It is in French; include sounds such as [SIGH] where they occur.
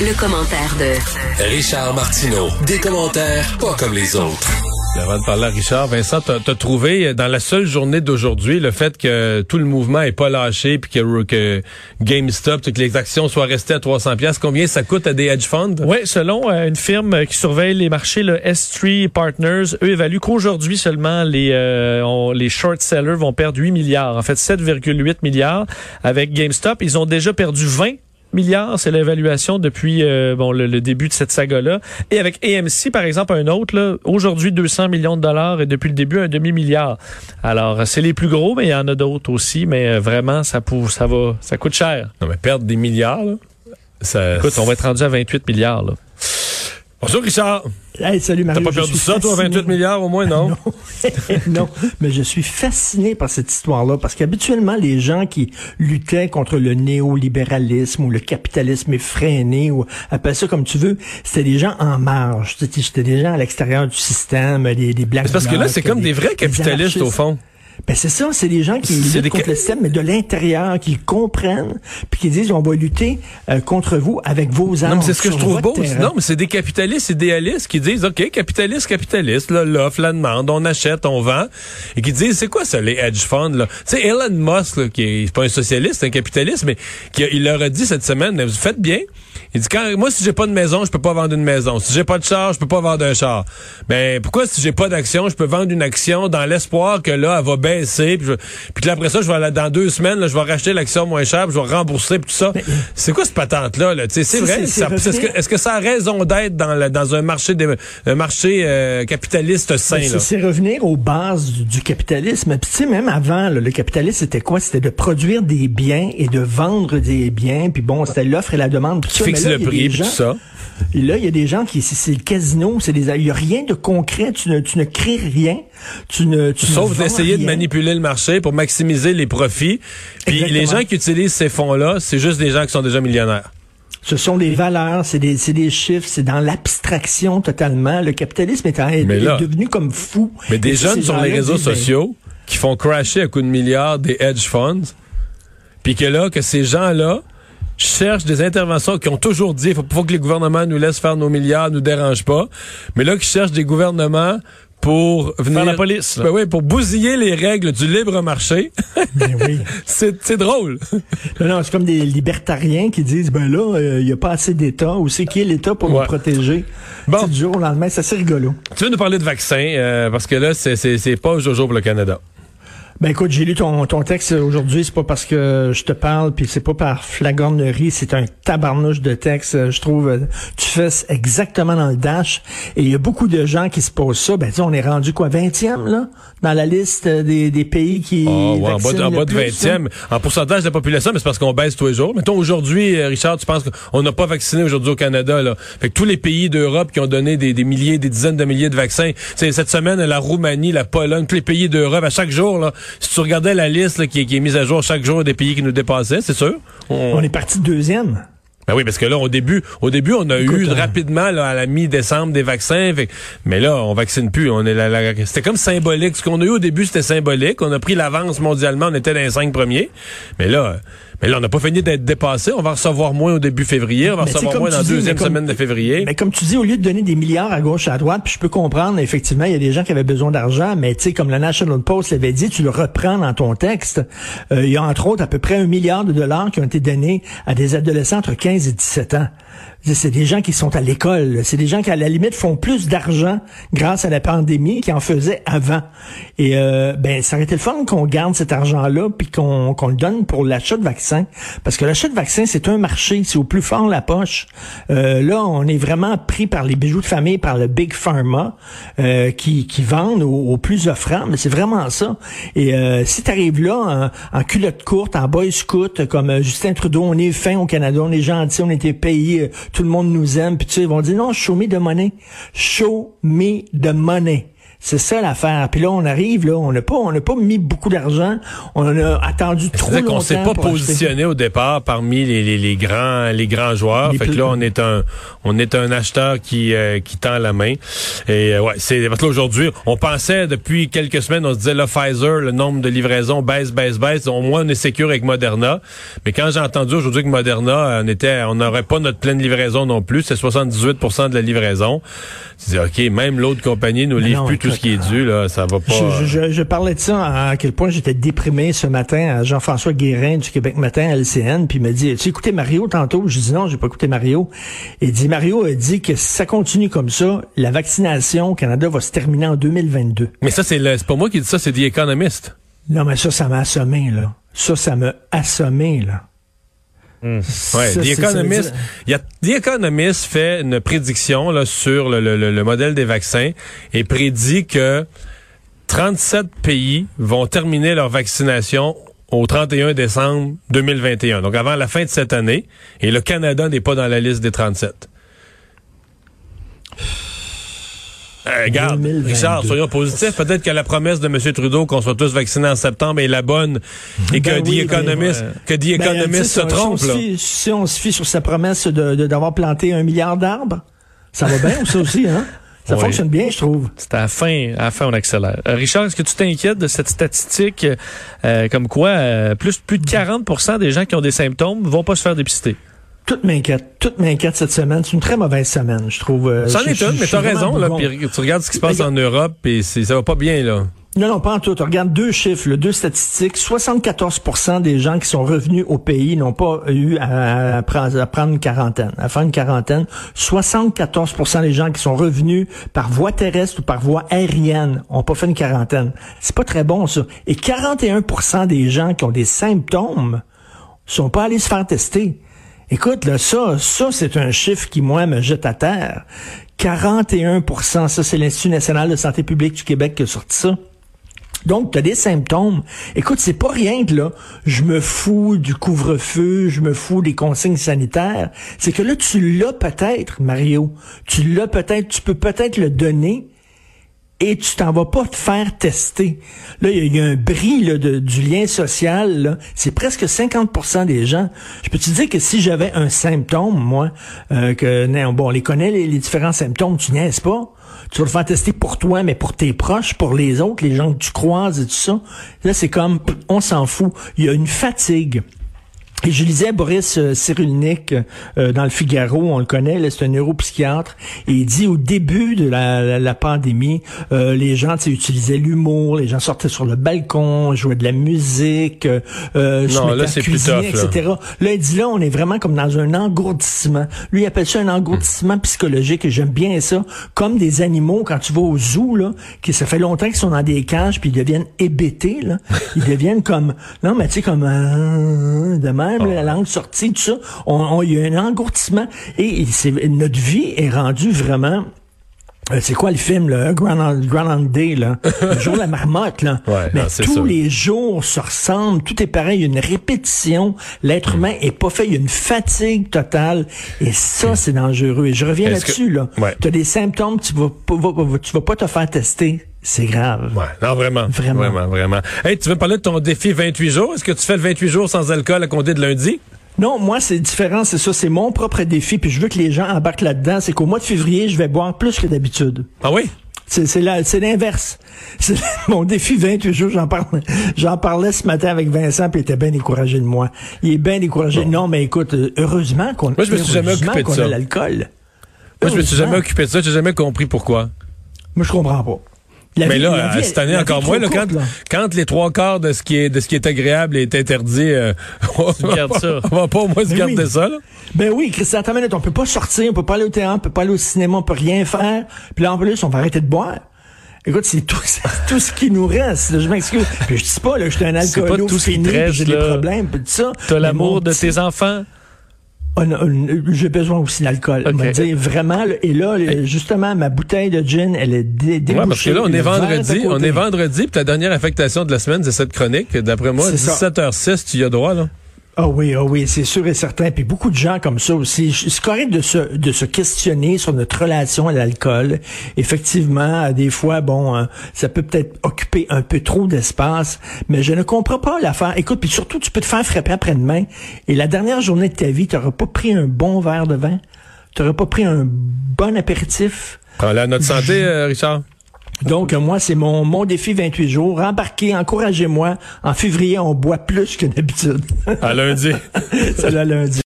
Le commentaire de Richard Martineau. Des commentaires pas comme les autres. Avant de parler à Richard, Vincent, t'as as trouvé dans la seule journée d'aujourd'hui le fait que tout le mouvement est pas lâché puis que, que GameStop, que les actions soient restées à 300 pièces. Combien ça coûte à des hedge funds? Oui, selon euh, une firme qui surveille les marchés, le S3 Partners, eux évaluent qu'aujourd'hui seulement les euh, les short sellers vont perdre 8 milliards. En fait, 7,8 milliards avec GameStop. Ils ont déjà perdu 20 milliards, c'est l'évaluation depuis euh, bon le, début de cette saga-là. Et avec AMC, par exemple, un autre, aujourd'hui 200 millions de dollars et depuis le début un demi-milliard. Alors, c'est les plus gros, mais il y en a d'autres aussi, mais euh, vraiment, ça, pour, ça va, ça coûte cher. Non, mais perdre des milliards, ça... Écoute, on va être rendu à 28 milliards. Là. Bonjour Richard? Hey, salut Mario. T'as pas perdu ça, toi, 28 milliards au moins, [LAUGHS] non? non. mais je suis fasciné par cette histoire-là parce qu'habituellement, les gens qui luttaient contre le néolibéralisme ou le capitalisme effréné ou appelle ça comme tu veux, c'était des gens en marge. C'était des gens à l'extérieur du système, des, des blagues. Parce que là, c'est comme des, vrais capitalistes au fond. Ben c'est ça, c'est des gens qui luttent contre le système, mais de l'intérieur, qui comprennent, puis qui disent on va lutter euh, contre vous avec vos armes. Non, c'est ce que je trouve beau. Non, mais c'est des capitalistes idéalistes qui disent OK, capitaliste, capitaliste, là, l'offre, la demande, on achète, on vend, et qui disent c'est quoi ça les hedge funds là? Tu sais, Elon Musk, là, qui est pas un socialiste, un capitaliste, mais qui il leur a dit cette semaine, vous faites bien. Il dit quand moi si j'ai pas de maison, je peux pas vendre une maison. Si j'ai pas de char, je peux pas vendre un char. Ben pourquoi si j'ai pas d'action, je peux vendre une action dans l'espoir que là elle va baisser puis, puis que là, après ça je vais dans deux semaines là, je vais racheter l'action moins chère, puis je vais rembourser puis tout ça. C'est quoi cette patente là, là? c'est vrai, est-ce que, est que, ça a raison d'être dans dans un marché un marché euh, capitaliste sain C'est revenir aux bases du, capitalisme. Puis tu sais même avant le capitalisme c'était quoi? C'était de produire des biens et de vendre des biens, puis bon, c'était l'offre et la demande le prix, tout ça? Et là, il y a des gens qui, c'est le casino, c'est des, il y a rien de concret, tu ne, tu ne crées rien, tu ne, tu Sauf d'essayer de manipuler le marché pour maximiser les profits. Puis les gens qui utilisent ces fonds-là, c'est juste des gens qui sont déjà millionnaires. Ce sont des valeurs, c'est des, des, chiffres, c'est dans l'abstraction totalement. Le capitalisme est, est, devenu comme fou. Mais des jeunes sur les réseaux ben, sociaux qui font crasher à coups de milliards des hedge funds, puis que là, que ces gens-là, cherchent des interventions qui ont toujours dit, il faut pas que les gouvernements nous laissent faire nos milliards, nous dérangent pas. Mais là, qui cherchent des gouvernements pour venir la police. Ben oui, pour bousiller les règles du libre marché. [LAUGHS] Ben oui. [LAUGHS] c'est drôle. Non, non, c'est comme des libertariens qui disent ben là, il euh, y a pas assez d'État ou c'est qui est l'État pour nous protéger? Bon. du jour au lendemain, c'est assez rigolo. Tu veux nous parler de vaccins euh, parce que là c'est pas jour pour le Canada. Ben écoute, j'ai lu ton, ton texte aujourd'hui, c'est pas parce que je te parle, puis c'est pas par flagornerie, c'est un tabarnouche de texte. Je trouve, tu fais exactement dans le dash. Et il y a beaucoup de gens qui se posent ça. Ben tu on est rendu quoi, 20e là, dans la liste des, des pays qui oh, ouais, en bas de, en bas de 20e, en pourcentage de la population, mais c'est parce qu'on baisse tous les jours. Mettons aujourd'hui, euh, Richard, tu penses qu'on n'a pas vacciné aujourd'hui au Canada là. Fait que tous les pays d'Europe qui ont donné des, des milliers, des dizaines de milliers de vaccins, c'est cette semaine la Roumanie, la Pologne, tous les pays d'Europe à chaque jour là si tu regardais la liste qui, est mise à jour chaque jour des pays qui nous dépassaient, c'est sûr. On... est parti de deuxième. Ben oui, parce que là, au début, au début, on a eu rapidement à la mi-décembre des vaccins, mais là, on vaccine plus. On est c'était comme symbolique. Ce qu'on a eu au début, c'était symbolique. On a pris l'avance mondialement. On était dans les cinq premiers, mais là, mais là, on n'a pas fini d'être dépassé. On va recevoir moins au début février. On va recevoir moins dans la deuxième semaine de février. Mais comme tu dis, au lieu de donner des milliards à gauche, à droite, puis je peux comprendre, effectivement, il y a des gens qui avaient besoin d'argent, mais tu sais, comme la National Post l'avait dit, tu le reprends dans ton texte. Euh, il y a entre autres à peu près un milliard de dollars qui ont été donnés à des adolescents entre 15 et 17 ans. C'est des gens qui sont à l'école. C'est des gens qui, à la limite, font plus d'argent grâce à la pandémie qu'ils en faisaient avant. Et euh, ben, ça aurait été le fun qu'on garde cet argent-là puis qu'on le donne pour l'achat de vaccins. Parce que l'achat de vaccins, c'est un marché. C'est au plus fort la poche. Euh, là, on est vraiment pris par les bijoux de famille, par le Big Pharma euh, qui, qui vendent au, plus offrant. Mais c'est vraiment ça. Et euh, si tu arrives là en, culotte courte, en boy scout, comme euh, Justin Trudeau, on est fin au Canada, on est gentil, on était payé tout le monde nous aime, puis tu sais, ils vont dire non, show me the money. Show me the money. C'est ça l'affaire. Puis là, on arrive, là, on n'a pas, on n'a pas mis beaucoup d'argent. On a attendu trop longtemps. qu'on s'est pas acheter. positionné au départ parmi les, les, les grands les grands joueurs. Les fait que là, on est un on est un acheteur qui euh, qui tend la main. Et euh, ouais, c'est parce que là, aujourd'hui, on pensait depuis quelques semaines, on se disait là Pfizer, le nombre de livraisons baisse, baisse, baisse. Au moins, on est sécure avec Moderna. Mais quand j'ai entendu aujourd'hui que Moderna, on était, on n'aurait pas notre pleine livraison non plus. C'est 78% de la livraison. Je dis ok, même l'autre compagnie nous livre non, plus tout ce qui est dû là, ça va pas. Je, je- je- je parlais de ça, à quel point j'étais déprimé ce matin à Jean-François Guérin du Québec Matin à LCN, puis il m'a dit, tu écouté Mario tantôt? Je dis non, j'ai pas écouté Mario. Il dit, Mario a dit que si ça continue comme ça, la vaccination au Canada va se terminer en 2022. Mais ça, c'est le- c'est pas moi qui dis ça, c'est The Economist. Non, mais ça, ça m'a assommé, là. Ça, ça m'a assommé, là. Ouais, Ça, The Economist, y a, The Economist fait une prédiction là, sur le, le- le- le modèle des vaccins et prédit que 37 pays vont terminer leur vaccination au 31 décembre 2021, donc avant la fin de cette année, et le Canada n'est pas dans la liste des 37. Euh, regarde, 2022. Richard, soyons positifs. Peut-être que la promesse de M. Trudeau qu'on soit tous vaccinés en septembre est la bonne et que Ben oui, Economist, ben, que Ben, Economist tu sais, se trompe. Si on, là. se fie, si on se fie sur sa promesse de de- d'avoir planté un milliard d'arbres, ça va bien, ça aussi, hein? Ça Oui. fonctionne bien, je trouve. C'est à la fin, à la fin, on accélère. Euh, Richard, est-ce que tu t'inquiètes de cette statistique euh, comme quoi euh, plus, plus de 40% des gens qui ont des symptômes vont pas se faire dépister? Tout m'inquiète. Tout m'inquiète cette semaine. C'est une très mauvaise semaine, je trouve. Euh, C'en je- est une, mais t'as raison, là. tu regardes ce qui se passe en Europe et ça va pas bien, là. Non, non, pas en tout. Regarde deux chiffres, là, deux statistiques. 74% des gens qui sont revenus au pays n'ont pas eu à, à prendre une quarantaine, à faire une quarantaine. 74% des gens qui sont revenus par voie terrestre ou par voie aérienne n'ont pas fait une quarantaine. C'est pas très bon, ça. Et 41% des gens qui ont des symptômes sont pas allés se faire tester. Écoute, là, ça, ça, c'est un chiffre qui, moi, me jette à terre. 41% ça, c'est l'Institut national de santé publique du Québec qui a sorti ça. Donc, tu as des symptômes. Écoute, c'est pas rien que là, je me fous du couvre-feu, je me fous des consignes sanitaires. C'est que là, tu l'as peut-être, Mario. Tu l'as peut-être, tu peux peut-être le donner et tu t'en vas pas te faire tester. Là, il y, y a un bris là, de- du lien social. C'est presque 50% des gens. Je peux te dire que si j'avais un symptôme, moi, euh, que non, bon, on les connaît, les, différents symptômes, tu niaises pas. Tu vas le faire tester pour toi, mais pour tes proches, pour les autres, les gens que tu croises et tout ça. Là, c'est comme, on s'en fout. Il y a une fatigue. Et je lisais Boris euh, Cyrulnik euh, dans le Figaro, on le connaît, là, c'est un neuropsychiatre, et il dit au début de la, la- la pandémie, euh, les gens utilisaient l'humour, les gens sortaient sur le balcon, jouaient de la musique, euh, euh, se Non, mettaient là, à c'est plus cuisiner, tough, là. etc. Là, il dit là, on est vraiment comme dans un engourdissement. Lui, il appelle ça un engourdissement psychologique, et j'aime bien ça. Comme des animaux, quand tu vas au zoo, là, qui ça fait longtemps qu'ils sont dans des cages, puis ils deviennent hébétés, là. Ils deviennent comme, non, mais tu sais, comme, euh, de même, là, la langue sortie, tout ça. On, il y a un engourdissement. Et notre vie est rendue vraiment, euh, c'est quoi le film, là? Groundhog Groundhog Day, là? [LAUGHS] Le jour de la marmotte, là. Ouais, Mais non, tous sûr. les jours se ressemblent, tout est pareil, il y a une répétition. L'être Hmm. humain est pas fait, il y a une fatigue totale. Et ça, c'est dangereux. Et je reviens là-dessus, là. Ouais. Tu as des symptômes, tu vas, pas- vas- vas- tu vas pas te faire tester. C'est grave. Ouais, non, vraiment. Vraiment. Vraiment, vraiment. Hey, tu veux parler de ton défi 28 jours? Est-ce que tu fais le 28 jours sans alcool à compter de lundi? Non, moi, c'est différent, c'est ça. C'est mon propre défi, puis je veux que les gens embarquent là-dedans. C'est qu'au mois de février, je vais boire plus que d'habitude. Ah oui? C'est l'inverse. [LAUGHS] C'est mon défi 28 jours. J'en parle, j'en parlais ce matin avec Vincent, puis il était bien découragé de moi. Il est bien découragé. Non, mais écoute, euh, heureusement qu'on Moi, je me suis jamais heureusement occupé de qu'on ça. a l'alcool. Moi, je me suis jamais occupé de ça. J'ai jamais compris pourquoi. Moi, je comprends pas. La Mais vie- là, la euh, vie- cette année encore moins, là, quand, là. quand les trois quarts de ce qui est, de ce qui est agréable est interdit, euh, on, va pas, ça. on va pas au moins se garder oui. ça, là. Ben oui, Christian, attends une minute, on peut pas sortir, on peut pas aller au théâtre, on peut pas aller au cinéma, on peut rien faire. Puis là, en plus, on va arrêter de boire. Écoute, c'est tout, [LAUGHS] c'est tout ce qui nous reste. là. Je m'excuse. Puis je dis pas, là, je suis un C'est pas alcoolo tout ce qui fini, j'ai des problèmes, puis tout ça. T'as l'amour de petit- tes enfants? J'ai besoin aussi d'alcool. Ok. On va dire vraiment. et là, justement, ma bouteille de gin, elle est dé débouchée. Ouais, parce que là, on est vendredi, on est vendredi, puis la dernière affectation de la semaine, c'est cette chronique. D'après moi, C'est ça. 17h06, tu y as droit, là. Ah oui, ah oui, c'est sûr et certain. Puis beaucoup de gens comme ça aussi. C'est correct de se, de se questionner sur notre relation à l'alcool. Effectivement, des fois, bon, hein, ça peut peut-être occuper un peu trop d'espace, mais je ne comprends pas l'affaire. Écoute, puis surtout, tu peux te faire frapper après-demain et la dernière journée de ta vie, tu n'auras pas pris un bon verre de vin, tu n'auras pas pris un bon apéritif? Prends-la à notre santé, euh, Richard. Donc, moi, c'est mon, mon défi 28 jours. Embarquez, encouragez-moi. En février, on boit plus que d'habitude. À lundi. [LAUGHS] C'est le lundi.